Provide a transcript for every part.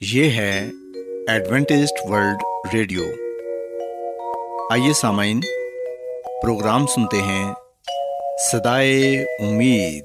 یہ ہے Adventist world radio. آئیے سامعین پروگرام سنتے ہیں صدائے امید۔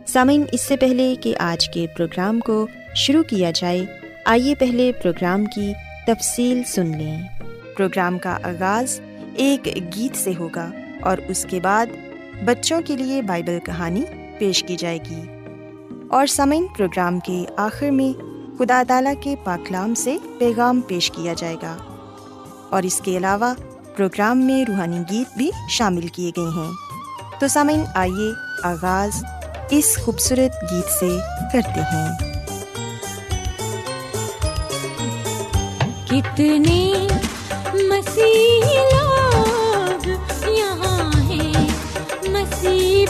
سامعین، اس سے پہلے کہ آج کے پروگرام کو شروع کیا جائے، آئیے پہلے پروگرام کی تفصیل سن لیں۔ پروگرام کا آغاز ایک گیت سے ہوگا اور اس کے بعد بچوں کے لیے بائبل کہانی پیش کی جائے گی۔ اور سمعین پروگرام کے آخر میں خدا تعالیٰ کے پاکلام سے پیغام پیش کیا جائے گا۔ اور اس کے علاوہ پروگرام میں روحانی گیت بھی شامل کیے گئے ہیں۔ تو سامعین، آئیے آغاز اس خوبصورت گیت سے کرتے ہیں کتنے مسیح لوگ یہاں ہیں مسیح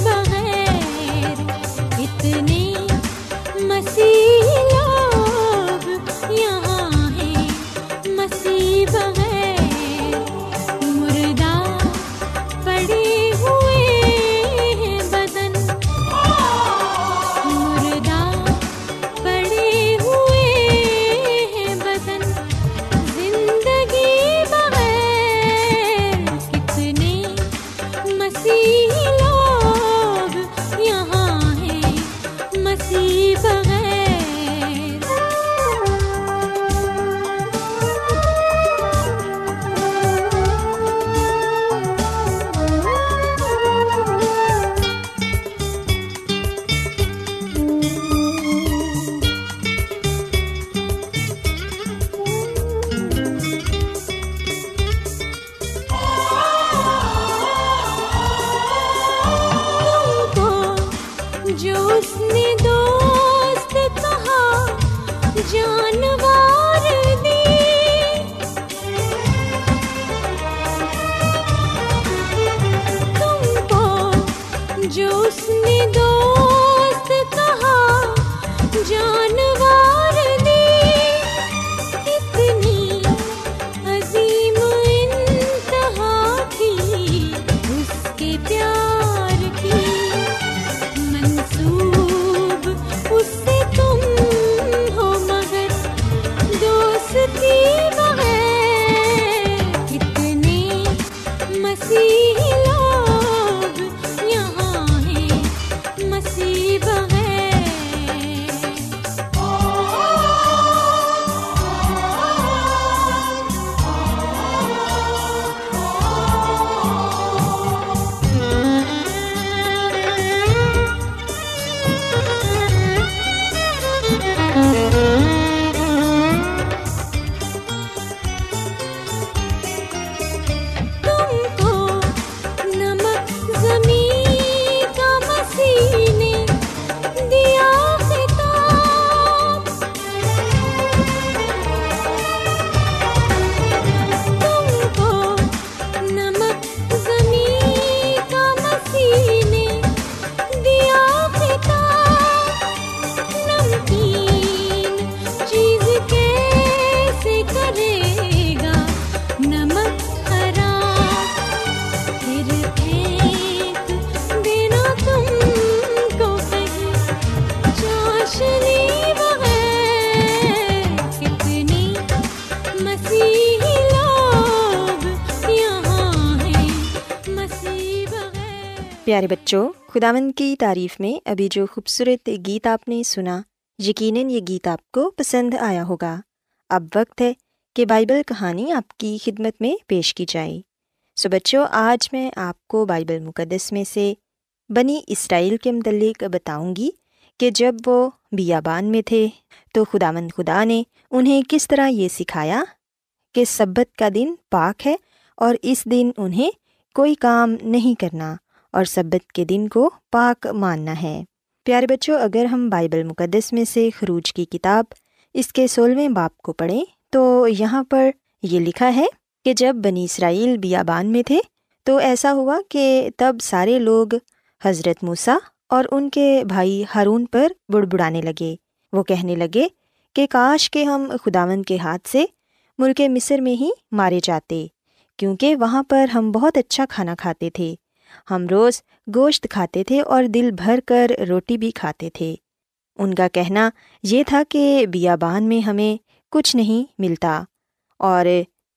جانا پیارے بچوں، خداوند کی تعریف میں ابھی جو خوبصورت گیت آپ نے سنا، یقیناً یہ گیت آپ کو پسند آیا ہوگا۔ اب وقت ہے کہ بائبل کہانی آپ کی خدمت میں پیش کی جائے۔ سو بچوں، آج میں آپ کو بائبل مقدس میں سے بنی اسرائیل کے متعلق بتاؤں گی کہ جب وہ بیابان میں تھے تو خدا مند خدا نے انہیں کس طرح یہ سکھایا کہ سبت کا دن پاک ہے اور اس دن انہیں کوئی کام نہیں کرنا۔ اور سبت کے دن کو پاک ماننا ہے۔ پیارے بچوں، اگر ہم بائبل مقدس میں سے خروج کی کتاب اس کے سولہویں باپ کو پڑھیں تو یہاں پر یہ لکھا ہے کہ جب بنی اسرائیل بیابان میں تھے تو ایسا ہوا کہ تب سارے لوگ حضرت موسیٰ اور ان کے بھائی ہارون پر بڑبڑانے لگے۔ وہ کہنے لگے کہ کاش کے ہم خداون کے ہاتھ سے ملک مصر میں ہی مارے جاتے، کیونکہ وہاں پر ہم بہت اچھا کھانا کھاتے تھے۔ ہم روز گوشت کھاتے تھے اور دل بھر کر روٹی بھی کھاتے تھے۔ ان کا کہنا یہ تھا کہ بیابان میں ہمیں کچھ نہیں ملتا اور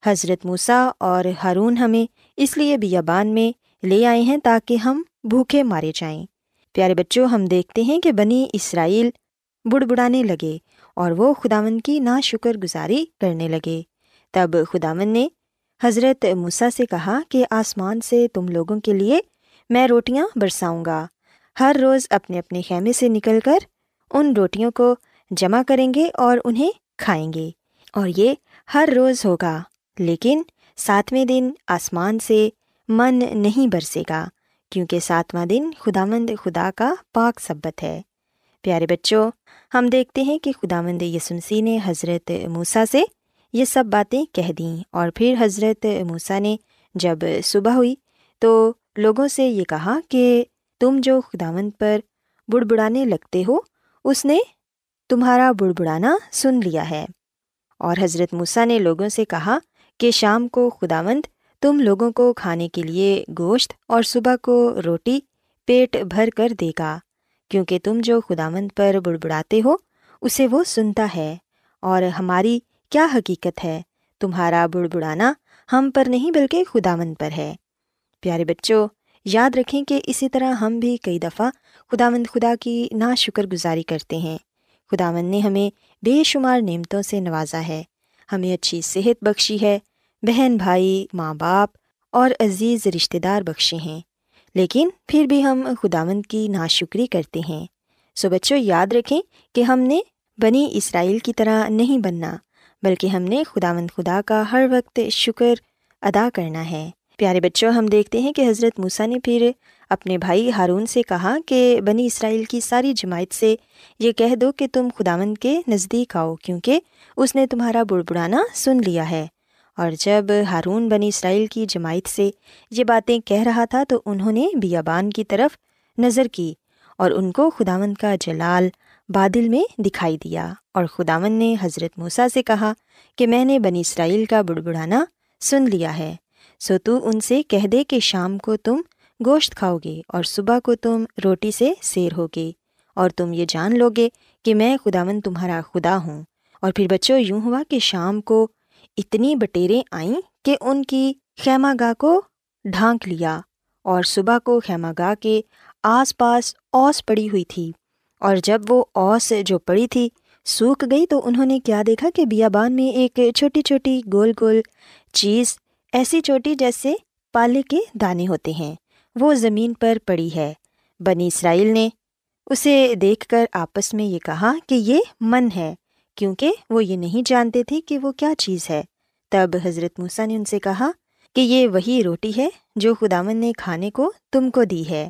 حضرت موسیٰ اور ہارون ہمیں اس لیے بیابان میں لے آئے ہیں تاکہ ہم بھوکے مارے جائیں۔ پیارے بچوں، ہم دیکھتے ہیں کہ بنی اسرائیل بڑبڑانے لگے اور وہ خداون کی نا شکر گزاری کرنے لگے۔ تب خداون نے حضرت موسیٰ سے کہا کہ آسمان سے تم لوگوں کے لیے میں روٹیاں برساؤں گا۔ ہر روز اپنے اپنے خیمے سے نکل کر ان روٹیوں کو جمع کریں گے اور انہیں کھائیں گے اور یہ ہر روز ہوگا، لیکن ساتویں دن آسمان سے من نہیں برسے گا، کیونکہ ساتواں دن خدا مند خدا کا پاک سبت ہے۔ پیارے بچوں، ہم دیکھتے ہیں کہ خدا مند یسنسی نے حضرت موسیٰ سے یہ سب باتیں کہہ دیں۔ اور پھر حضرت موسیٰ نے جب صبح ہوئی تو لوگوں سے یہ کہا کہ تم جو خداوند پر بڑبڑانے لگتے ہو، اس نے تمہارا بڑبڑانا سن لیا ہے۔ اور حضرت موسیٰ نے لوگوں سے کہا کہ شام کو خداوند تم لوگوں کو کھانے کے لیے گوشت اور صبح کو روٹی پیٹ بھر کر دے گا، کیونکہ تم جو خداوند پر بڑبڑاتے ہو، اسے وہ سنتا ہے۔ اور ہماری کیا حقیقت ہے؟ تمہارا بڑبڑانا ہم پر نہیں بلکہ خداوند پر ہے۔ پیارے بچوں، یاد رکھیں کہ اسی طرح ہم بھی کئی دفعہ خداوند خدا کی نا شکر گزاری کرتے ہیں۔ خداوند نے ہمیں بے شمار نعمتوں سے نوازا ہے۔ ہمیں اچھی صحت بخشی ہے۔ بہن بھائی، ماں باپ اور عزیز رشتہ دار بخشے ہیں۔ لیکن پھر بھی ہم خداوند کی ناشکری کرتے ہیں۔ سو بچوں، یاد رکھیں کہ ہم نے بنی اسرائیل کی طرح نہیں بننا۔ بلکہ ہم نے خداوند خدا کا ہر وقت شکر ادا کرنا ہے۔ پیارے بچوں، ہم دیکھتے ہیں کہ حضرت موسیٰ نے پھر اپنے بھائی ہارون سے کہا کہ بنی اسرائیل کی ساری جماعت سے یہ کہہ دو کہ تم خداوند کے نزدیک آؤ، کیونکہ اس نے تمہارا بڑبڑانا سن لیا ہے۔ اور جب ہارون بنی اسرائیل کی جماعت سے یہ باتیں کہہ رہا تھا تو انہوں نے بیابان کی طرف نظر کی اور ان کو خداوند کا جلال بادل میں دکھائی دیا اور خداون نے حضرت موسیٰ سے کہا کہ میں نے بنی اسرائیل کا بڑبڑانا سن لیا ہے، سو تو ان سے کہہ دے کہ شام کو تم گوشت کھاؤ گے اور صبح کو تم روٹی سے سیر ہوگے، اور تم یہ جان لو گے کہ میں خداون تمہارا خدا ہوں۔ اور پھر بچوں، یوں ہوا کہ شام کو اتنی بٹیریں آئیں کہ ان کی خیمہ گاہ کو ڈھانک لیا اور صبح کو خیمہ گاہ کے آس پاس اوس پڑی ہوئی تھی۔ اور جب وہ اوس جو پڑی تھی سوکھ گئی تو انہوں نے کیا دیکھا کہ بیابان میں ایک چھوٹی چھوٹی گول گول چیز ایسی چھوٹی جیسے پالے کے دانے ہوتے ہیں۔ وہ زمین پر پڑی ہے۔ بنی اسرائیل نے اسے دیکھ کر آپس میں یہ کہا کہ یہ من ہے، کیونکہ وہ یہ نہیں جانتے تھے کہ وہ کیا چیز ہے۔ تب حضرت موسیٰ نے ان سے کہا کہ یہ وہی روٹی ہے جو خداون نے کھانے کو تم کو دی ہے۔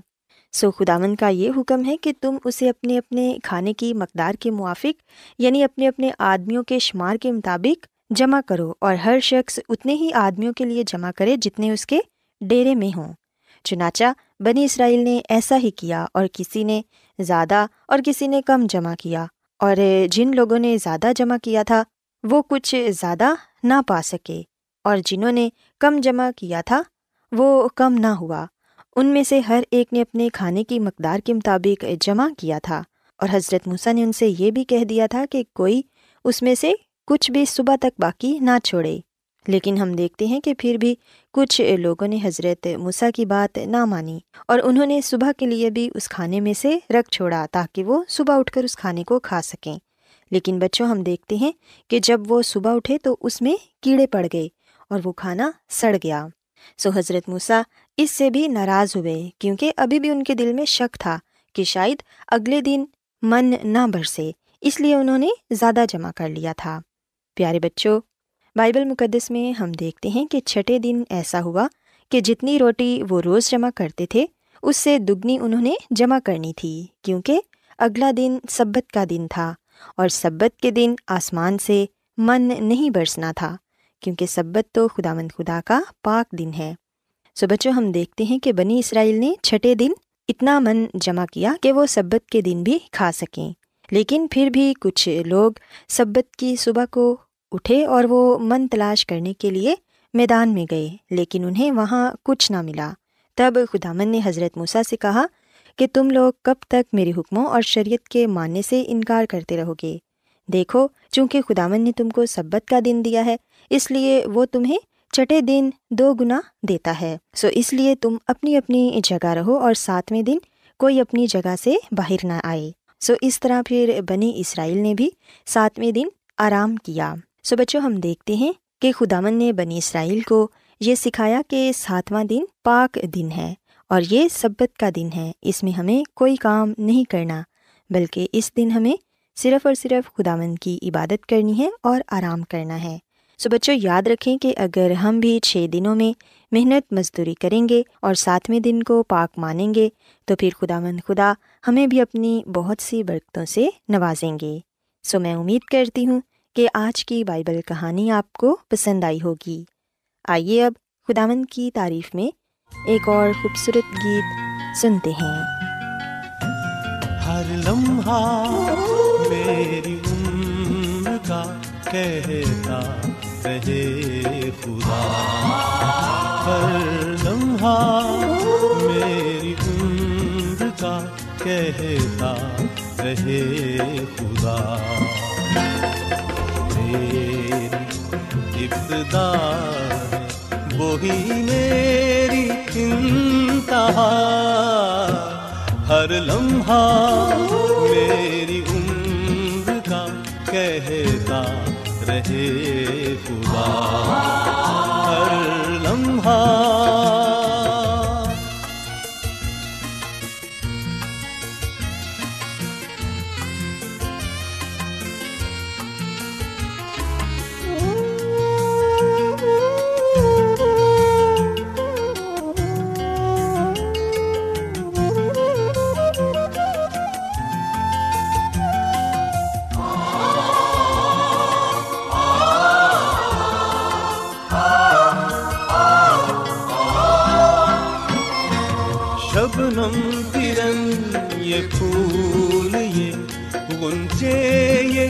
سو خداون کا یہ حکم ہے کہ تم اسے اپنے اپنے کھانے کی مقدار کے موافق یعنی اپنے اپنے آدمیوں کے شمار کے مطابق جمع کرو اور ہر شخص اتنے ہی آدمیوں کے لیے جمع کرے جتنے اس کے ڈیرے میں ہوں۔ چنانچہ بنی اسرائیل نے ایسا ہی کیا اور کسی نے زیادہ اور کسی نے کم جمع کیا، اور جن لوگوں نے زیادہ جمع کیا تھا وہ کچھ زیادہ نہ پا سکے، اور جنہوں نے کم جمع کیا تھا وہ کم نہ ہوا۔ ان میں سے ہر ایک نے اپنے کھانے کی مقدار کے مطابق جمع کیا تھا اور حضرت موسیٰ نے ان سے یہ بھی کہہ دیا تھا کہ کوئی اس میں سے کچھ بھی صبح تک باقی نہ چھوڑے۔ لیکن ہم دیکھتے ہیں کہ پھر بھی کچھ لوگوں نے حضرت موسیٰ کی بات نہ مانی اور انہوں نے صبح کے لیے بھی اس کھانے میں سے رکھ چھوڑا تاکہ وہ صبح اٹھ کر اس کھانے کو کھا سکیں۔ لیکن بچوں، ہم دیکھتے ہیں کہ جب وہ صبح اٹھے تو اس میں کیڑے پڑ گئے اور وہ کھانا سڑ گیا۔ سو حضرت موسیٰ اس سے بھی ناراض ہوئے کیونکہ ابھی بھی ان کے دل میں شک تھا کہ شاید اگلے دن من نہ برسے، اس لیے انہوں نے زیادہ جمع کر لیا تھا۔ پیارے بچوں، بائبل مقدس میں ہم دیکھتے ہیں کہ چھٹے دن ایسا ہوا کہ جتنی روٹی وہ روز جمع کرتے تھے، اس سے دگنی انہوں نے جمع کرنی تھی کیونکہ اگلا دن سبت کا دن تھا اور سبت کے دن آسمان سے من نہیں برسنا تھا کیونکہ سبت تو خدا مند خدا کا پاک دن ہے۔ سو بچوں، ہم دیکھتے ہیں کہ بنی اسرائیل نے چھٹے دن اتنا من جمع کیا کہ وہ سبت کے دن بھی کھا سکیں۔ لیکن پھر بھی کچھ لوگ سبت کی صبح کو اٹھے اور وہ من تلاش کرنے کے لیے میدان میں گئے، لیکن انہیں وہاں کچھ نہ ملا۔ تب خدا من نے حضرت موسیٰ سے کہا کہ تم لوگ کب تک میرے حکموں اور شریعت کے ماننے سے انکار کرتے رہو گے؟ دیکھو، چونکہ خدامن نے تم کو سبت کا دن دیا ہے، اس لیے وہ تمہیں چٹے دن دو گنا دیتا ہے۔ سو اس لیے تم اپنی اپنی جگہ رہو اور ساتویں دن کوئی اپنی جگہ سے باہر نہ آئے۔ سو اس طرح پھر بنی اسرائیل نے بھی ساتویں دن آرام کیا۔ سو بچوں، ہم دیکھتے ہیں کہ خدامن نے بنی اسرائیل کو یہ سکھایا کہ ساتواں دن پاک دن ہے اور یہ سبت کا دن ہے۔ اس میں ہمیں کوئی کام نہیں کرنا، بلکہ اس دن ہمیں صرف اور صرف خدا کی عبادت کرنی ہے اور آرام کرنا ہے۔ سو بچوں، یاد رکھیں کہ اگر ہم بھی چھ دنوں میں محنت مزدوری کریں گے اور ساتویں دن کو پاک مانیں گے، تو پھر خدا مند خدا ہمیں بھی اپنی بہت سی برکتوں سے نوازیں گے۔ سو میں امید کرتی ہوں کہ آج کی بائبل کہانی آپ کو پسند آئی ہوگی۔ آئیے اب خدا مند کی تعریف میں ایک اور خوبصورت گیت سنتے ہیں۔ ہر لمحہ میری عمر کا کہتا رہے خدا، ہر لمحہ میری عمر کا کہتا رہے خدا۔ میری ابتدا وہی میری انتہا۔ ہر لمحہ میری عمر کا کہتا رہے خدا۔ ہر لمحہ شبنم یہ پھول یہ یہ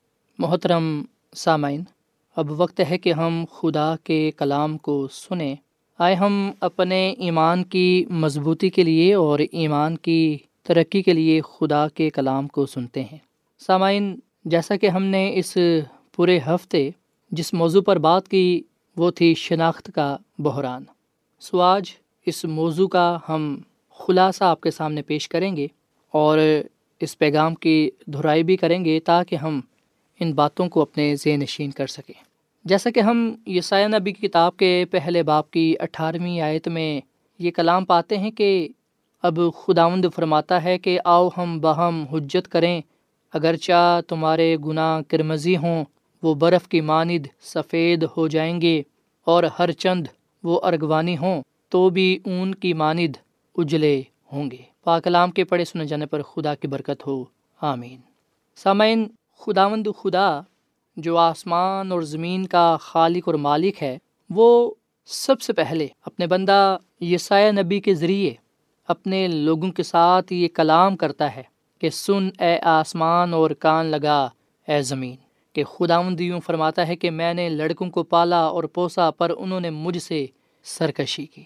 محترم سامعین، اب وقت ہے کہ ہم خدا کے کلام کو سنیں۔ آئے ہم اپنے ایمان کی مضبوطی کے لیے اور ایمان کی ترقی کے لیے خدا کے کلام کو سنتے ہیں۔ سامعین، جیسا کہ ہم نے اس پورے ہفتے جس موضوع پر بات کی، وہ تھی شناخت کا بحران۔ سو آج اس موضوع کا ہم خلاصہ آپ کے سامنے پیش کریں گے اور اس پیغام کی دہرائی بھی کریں گے تاکہ ہم ان باتوں کو اپنے ذہن نشین کر سکیں۔ جیسا کہ ہم یسایہ نبی کی کتاب کے پہلے باپ کی اٹھارہویں آیت میں یہ کلام پاتے ہیں کہ اب خداوند فرماتا ہے کہ آؤ ہم بہم حجت کریں، اگرچہ تمہارے گناہ کرمزی ہوں، وہ برف کی ماند سفید ہو جائیں گے اور ہر چند وہ ارغوانی ہوں، تو بھی اون کی ماند اجلے ہوں گے۔ پاکلام کے پڑھے سنے جانے پر خدا کی برکت ہو۔ آمین۔ سامعین خداوند خدا، جو آسمان اور زمین کا خالق اور مالک ہے، وہ سب سے پہلے اپنے بندہ یسایہ نبی کے ذریعے اپنے لوگوں کے ساتھ یہ کلام کرتا ہے کہ سن اے آسمان اور کان لگا اے زمین، کہ خدا یوں فرماتا ہے کہ میں نے لڑکوں کو پالا اور پوسا، پر انہوں نے مجھ سے سرکشی کی۔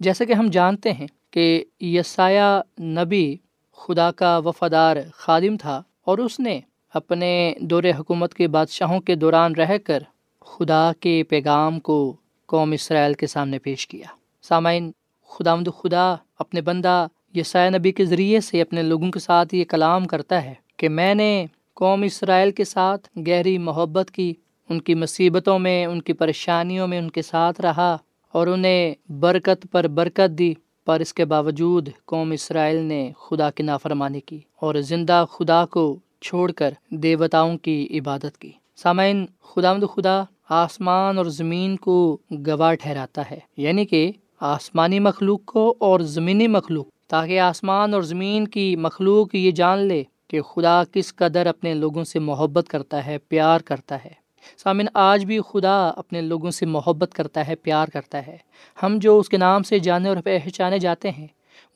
جیسے کہ ہم جانتے ہیں کہ یسایہ نبی خدا کا وفادار خادم تھا اور اس نے اپنے دور حکومت کے بادشاہوں کے دوران رہ کر خدا کے پیغام کو قوم اسرائیل کے سامنے پیش کیا۔ سامعین خدا مد خدا اپنے بندہ یسائے نبی کے ذریعے سے اپنے لوگوں کے ساتھ یہ کلام کرتا ہے کہ میں نے قوم اسرائیل کے ساتھ گہری محبت کی، ان کی مصیبتوں میں، ان کی پریشانیوں میں ان کے ساتھ رہا اور انہیں برکت پر برکت دی۔ پر اس کے باوجود قوم اسرائیل نے خدا کی نافرمانی کی اور زندہ خدا کو چھوڑ کر دیوتاؤں کی عبادت کی۔ سامعین خدا مد خدا آسمان اور زمین کو گواہ ٹھہراتا ہے یعنی کہ آسمانی مخلوق کو اور زمینی مخلوق۔ تاکہ آسمان اور زمین کی مخلوق یہ جان لے کہ خدا کس قدر اپنے لوگوں سے محبت کرتا ہے، پیار کرتا ہے۔ سامن آج بھی خدا اپنے لوگوں سے محبت کرتا ہے، پیار کرتا ہے۔ ہم جو اس کے نام سے جانے اور پہچانے جاتے ہیں،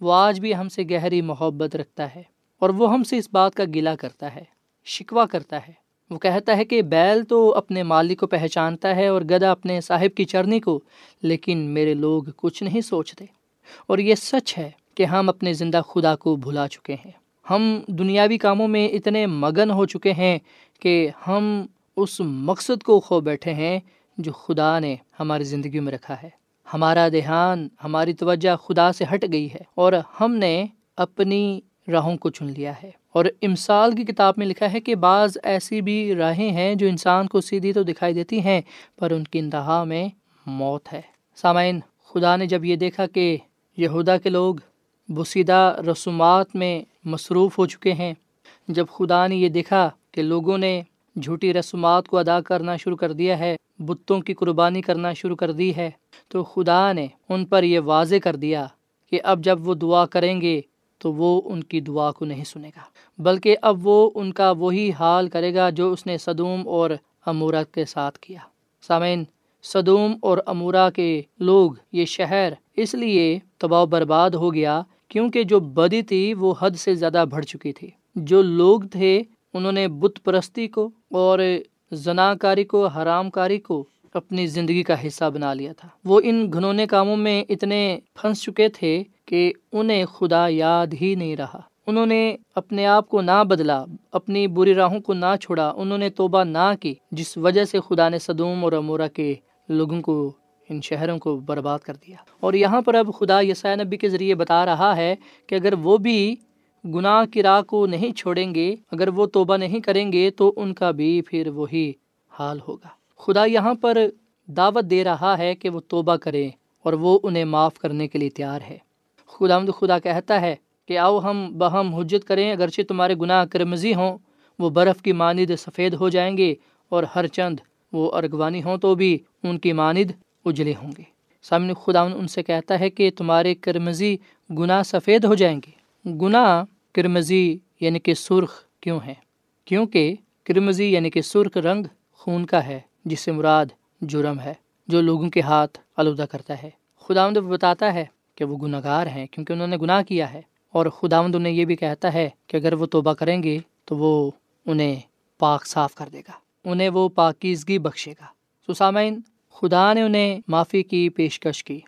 وہ آج بھی ہم سے گہری محبت رکھتا ہے۔ اور وہ ہم سے اس بات کا گلا کرتا ہے شکوا کرتا ہے۔ وہ کہتا ہے کہ بیل تو اپنے مالک کو پہچانتا ہے اور گدا اپنے صاحب کی چرنی کو، لیکن میرے لوگ کچھ نہیں سوچتے۔ اور یہ سچ ہے کہ ہم اپنے زندہ خدا کو بھلا چکے ہیں۔ ہم دنیاوی کاموں میں اتنے مگن ہو چکے ہیں کہ ہم اس مقصد کو کھو بیٹھے ہیں جو خدا نے ہماری زندگی میں رکھا ہے۔ ہمارا دھیان، ہماری توجہ خدا سے ہٹ گئی ہے اور ہم نے اپنی راہوں کو چن لیا ہے۔ اور امسال کی کتاب میں لکھا ہے کہ بعض ایسی بھی راہیں ہیں جو انسان کو سیدھی تو دکھائی دیتی ہیں، پر ان کی انتہا میں موت ہے۔ سامعین، خدا نے جب یہ دیکھا کہ یہودا کے لوگ بسیدہ رسومات میں مصروف ہو چکے ہیں، جب خدا نے یہ دیکھا کہ لوگوں نے جھوٹی رسومات کو ادا کرنا شروع کر دیا ہے، بتوں کی قربانی کرنا شروع کر دی ہے، تو خدا نے ان پر یہ واضح کر دیا کہ اب جب وہ دعا کریں گے تو وہ ان کی دعا کو نہیں سنے گا۔ بلکہ اب وہ ان کا وہی حال کرے گا جو اس نے صدوم اور امورا کے ساتھ کیا۔ سامعین، صدوم اور امورا کے لوگ یہ شہر اس لیے تباہ برباد ہو گیا کیونکہ جو بدی تھی وہ حد سے زیادہ بڑھ چکی تھی۔ جو لوگ تھے، انہوں نے بت پرستی کو اور زنا کاری کو حرام کاری کو اپنی زندگی کا حصہ بنا لیا تھا۔ وہ ان گھنونے کاموں میں اتنے پھنس چکے تھے کہ انہیں خدا یاد ہی نہیں رہا۔ انہوں نے اپنے آپ کو نہ بدلا، اپنی بری راہوں کو نہ چھوڑا۔ انہوں نے توبہ نہ کی، جس وجہ سے خدا نے صدوم اور امورا کے لوگوں کو ان شہروں کو برباد کر دیا۔ اور یہاں پر اب خدا یسائے نبی کے ذریعے بتا رہا ہے کہ اگر وہ بھی گناہ کی راہ کو نہیں چھوڑیں گے، اگر وہ توبہ نہیں کریں گے، تو ان کا بھی پھر وہی حال ہوگا۔ خدا یہاں پر دعوت دے رہا ہے کہ وہ توبہ کریں اور وہ انہیں معاف کرنے کے لیے تیار ہے۔ خدا مد خدا کہتا ہے کہ آؤ ہم بہم حجت کریں، اگرچہ تمہارے گناہ کرمزی ہوں، وہ برف کی ماند سفید ہو جائیں گے اور ہر چند وہ ارغوانی ہوں تو بھی ان کی ماند اجلے ہوں گے۔ سامنے خدا ان سے کہتا ہے کہ تمہارے کرمزی گناہ سفید ہو جائیں گے۔ گناہ کرمزی یعنی کہ سرخ کیوں ہے کیونکہ کرمزی یعنی کہ سرخ رنگ خون کا ہے، جس سے مراد جرم ہے، جو لوگوں کے ہاتھ آلودہ کرتا ہے۔ خدا بتاتا ہے کہ وہ گناہ گار ہیں کیونکہ انہوں نے گناہ کیا ہے۔ اور خدا انہیں یہ بھی کہتا ہے کہ اگر وہ توبہ کریں گے تو وہ انہیں پاک صاف کر دے گا، انہیں وہ پاکیزگی بخشے گا۔ سسامین خدا نے انہیں معافی کی، پیشکش کی۔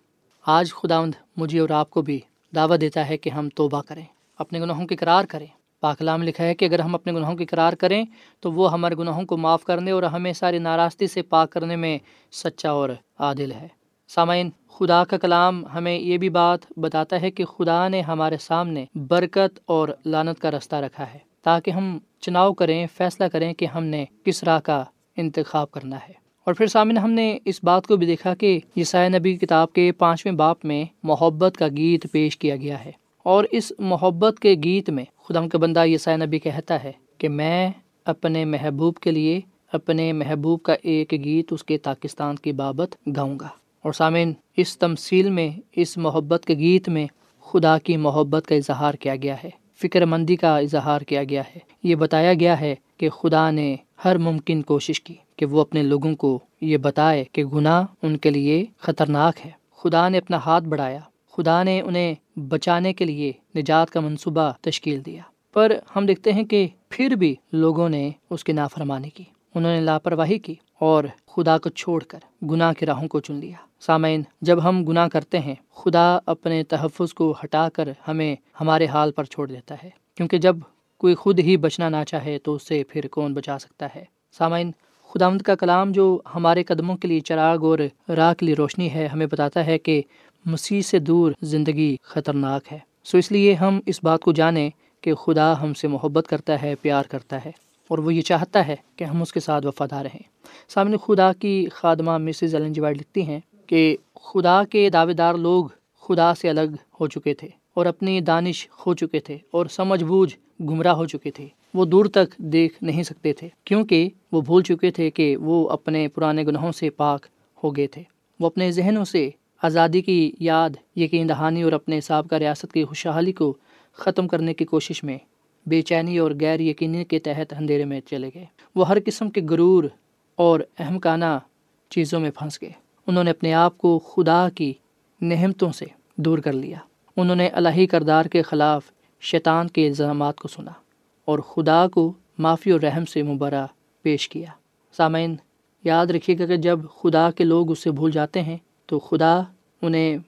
آج خدا مجھے اور آپ کو بھی دعوت دیتا ہے کہ ہم توبہ کریں، اپنے گناہوں کی قرار کریں۔ پاکلام لکھا ہے کہ اگر ہم اپنے گناہوں کی قرار کریں تو وہ ہمارے گناہوں کو معاف کرنے اور ہمیں ساری ناراستی سے پاک کرنے میں سچا اور عادل ہے۔ سامعین، خدا کا کلام ہمیں یہ بھی بات بتاتا ہے کہ خدا نے ہمارے سامنے برکت اور لانت کا رستہ رکھا ہے، تاکہ ہم چناؤ کریں، فیصلہ کریں کہ ہم نے کس راہ کا انتخاب کرنا ہے۔ اور پھر سامنے ہم نے اس بات کو بھی دیکھا کہ یسائے نبی کتاب کے پانچویں باپ میں محبت کا گیت پیش کیا گیا ہے۔ اور اس محبت کے گیت میں خدا کا بندہ یسائے نبی کہتا ہے کہ میں اپنے محبوب کے لیے، اپنے محبوب کا ایک گیت اس کے پاکستان کی بابت گاؤں گا۔ اور سامعین، اس تمثیل میں، اس محبت کے گیت میں خدا کی محبت کا اظہار کیا گیا ہے، فکر مندی کا اظہار کیا گیا ہے۔ یہ بتایا گیا ہے کہ خدا نے ہر ممکن کوشش کی کہ وہ اپنے لوگوں کو یہ بتائے کہ گناہ ان کے لیے خطرناک ہے۔ خدا نے اپنا ہاتھ بڑھایا، خدا نے انہیں بچانے کے لیے نجات کا منصوبہ تشکیل دیا۔ پر ہم دیکھتے ہیں کہ پھر بھی لوگوں نے اس کی نافرمانی کی، انہوں نے لاپرواہی کی۔ اور خدا کو چھوڑ کر گناہ کی راہوں کو چن لیا۔ سامعین، جب ہم گناہ کرتے ہیں، خدا اپنے تحفظ کو ہٹا کر ہمیں ہمارے حال پر چھوڑ دیتا ہے۔ کیونکہ جب کوئی خود ہی بچنا نہ چاہے تو اسے پھر کون بچا سکتا ہے؟ سامعین خدامد کا کلام جو ہمارے قدموں کے لیے چراغ اور راہ کے لیے روشنی ہے، ہمیں بتاتا ہے کہ مسیح سے دور زندگی خطرناک ہے۔ سو اس لیے ہم اس بات کو جانیں کہ خدا ہم سے محبت کرتا ہے، پیار کرتا ہے اور وہ یہ چاہتا ہے کہ ہم اس کے ساتھ وفادار رہیں۔ سامنے خدا کی خادمہ مسز ایلن جوائڈ لکھتی ہیں کہ خدا کے دعوے دار لوگ خدا سے الگ ہو چکے تھے اور اپنی دانش کھو چکے تھے اور سمجھ بوجھ گمراہ ہو چکے تھے۔ وہ دور تک دیکھ نہیں سکتے تھے کیونکہ وہ بھول چکے تھے کہ وہ اپنے پرانے گناہوں سے پاک ہو گئے تھے۔ وہ اپنے ذہنوں سے آزادی کی یاد، یقین دہانی اور اپنے حساب کا ریاست کی خوشحالی کو ختم کرنے کی کوشش میں بے چینی اور غیر یقینی کے تحت اندھیرے میں چلے گئے۔ وہ ہر قسم کے غرور اور اہم کانہ چیزوں میں پھنس گئے۔ انہوں نے اپنے آپ کو خدا کی نہمتوں سے دور کر لیا۔ انہوں نے الہی کردار کے خلاف شیطان کے الزامات کو سنا اور خدا کو معافی اور رحم سے مبرہ پیش کیا۔ سامعین، یاد رکھیے گا کہ جب خدا کے لوگ اسے بھول جاتے ہیں، تو خدا انہیں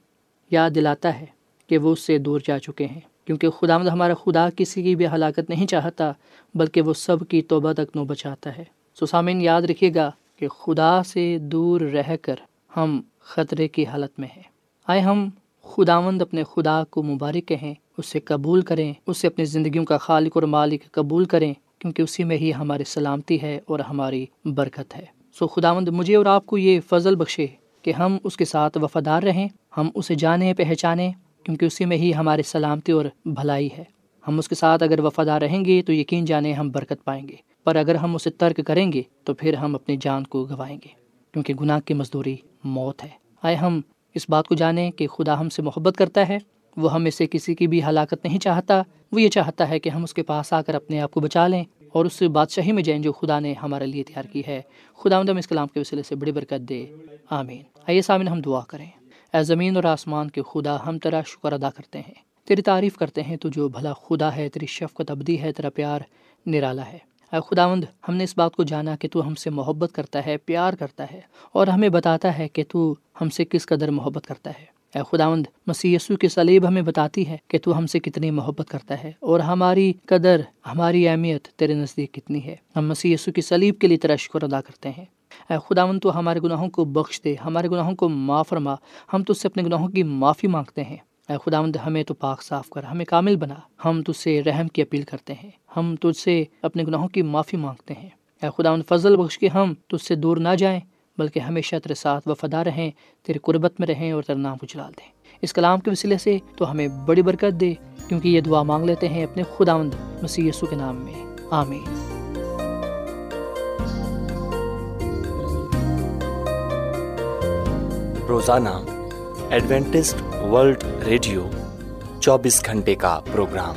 یاد دلاتا ہے کہ وہ اس سے دور جا چکے ہیں۔ کیونکہ خدا مطلب ہمارا خدا کسی کی بھی ہلاکت نہیں چاہتا، بلکہ وہ سب کی توبہ تک نو بچاتا ہے۔ سو سامعین، یاد رکھیے گا کہ خدا سے دور رہ کر ہم خطرے کی حالت میں ہیں۔ آئے ہم خداوند اپنے خدا کو مبارک کہیں، اسے قبول کریں، اسے اپنی زندگیوں کا خالق اور مالک قبول کریں، کیونکہ اسی میں ہی ہماری سلامتی ہے اور ہماری برکت ہے۔ سو خداوند، مجھے اور آپ کو یہ فضل بخشے کہ ہم اس کے ساتھ وفادار رہیں، ہم اسے جانیں، پہچانیں، کیونکہ اسی میں ہی ہماری سلامتی اور بھلائی ہے۔ ہم اس کے ساتھ اگر وفادار رہیں گے تو یقین جانیں ہم برکت پائیں گے۔ پر اگر ہم اسے ترک کریں گے تو پھر ہم اپنی جان کو گنوائیں گے، کیونکہ گناہ کی مزدوری موت ہے۔ آئے ہم اس بات کو جانیں کہ خدا ہم سے محبت کرتا ہے، وہ ہمیں سے کسی کی بھی ہلاکت نہیں چاہتا۔ وہ یہ چاہتا ہے کہ ہم اس کے پاس آ کر اپنے آپ کو بچا لیں اور اس بادشاہی میں جائیں جو خدا نے ہمارے لیے تیار کی ہے۔ خدا مدم اس کلام کے وسیلے سے بڑی برکت دے۔ آمین۔ آئیے سامن ہم دعا کریں۔ اے زمین اور آسمان کے خدا، ہم تیرا شکر ادا کرتے ہیں۔ تیری تعریف کرتے ہیں تو جو بھلا خدا ہے، تیری شفقت ابدی ہے، تیرا پیار نرالا ہے۔ خداوند، ہم نے اس بات کو جانا کہ تو ہم سے محبت کرتا ہے، پیار کرتا ہے، اور ہمیں بتاتا ہے کہ تو ہم سے کس قدر محبت کرتا ہے۔ اے خداوند، مسیح یسو کی سلیب ہمیں بتاتی ہے کہ تو ہم سے کتنی محبت کرتا ہے، اور ہماری قدر، ہماری اہمیت تیرے نزدیک کتنی ہے۔ ہم مسیح یسو کی سلیب کے لیے تیرا شکر ادا کرتے ہیں۔ اے خداوند، تو ہمارے گناہوں کو بخش دے، ہمارے گناہوں کو معاف فرما، ہم تو سے اپنے گناہوں کی معافی مانگتے ہیں۔ اے خداوند، ہمیں تو پاک صاف کر، ہمیں کامل بنا، ہم تجھ سے رحم کی اپیل کرتے ہیں۔ ہم تجھ سے اپنے گناہوں کی معافی مانگتے ہیں۔ اے خداوند فضل بخش کے ہم تجھ سے دور نہ جائیں، بلکہ ہمیشہ تیرے ساتھ وفادار رہیں، تیرے قربت میں رہیں اور تیرا نام اجلال دیں۔ اس کلام کے وسیلے سے تو ہمیں بڑی برکت دے، کیونکہ یہ دعا مانگ لیتے ہیں اپنے خداوند مسیح یسو کے نام میں۔ آمین۔ روزانہ ایڈوینٹسٹ ورلڈ ریڈیو، چوبیس گھنٹے کا پروگرام۔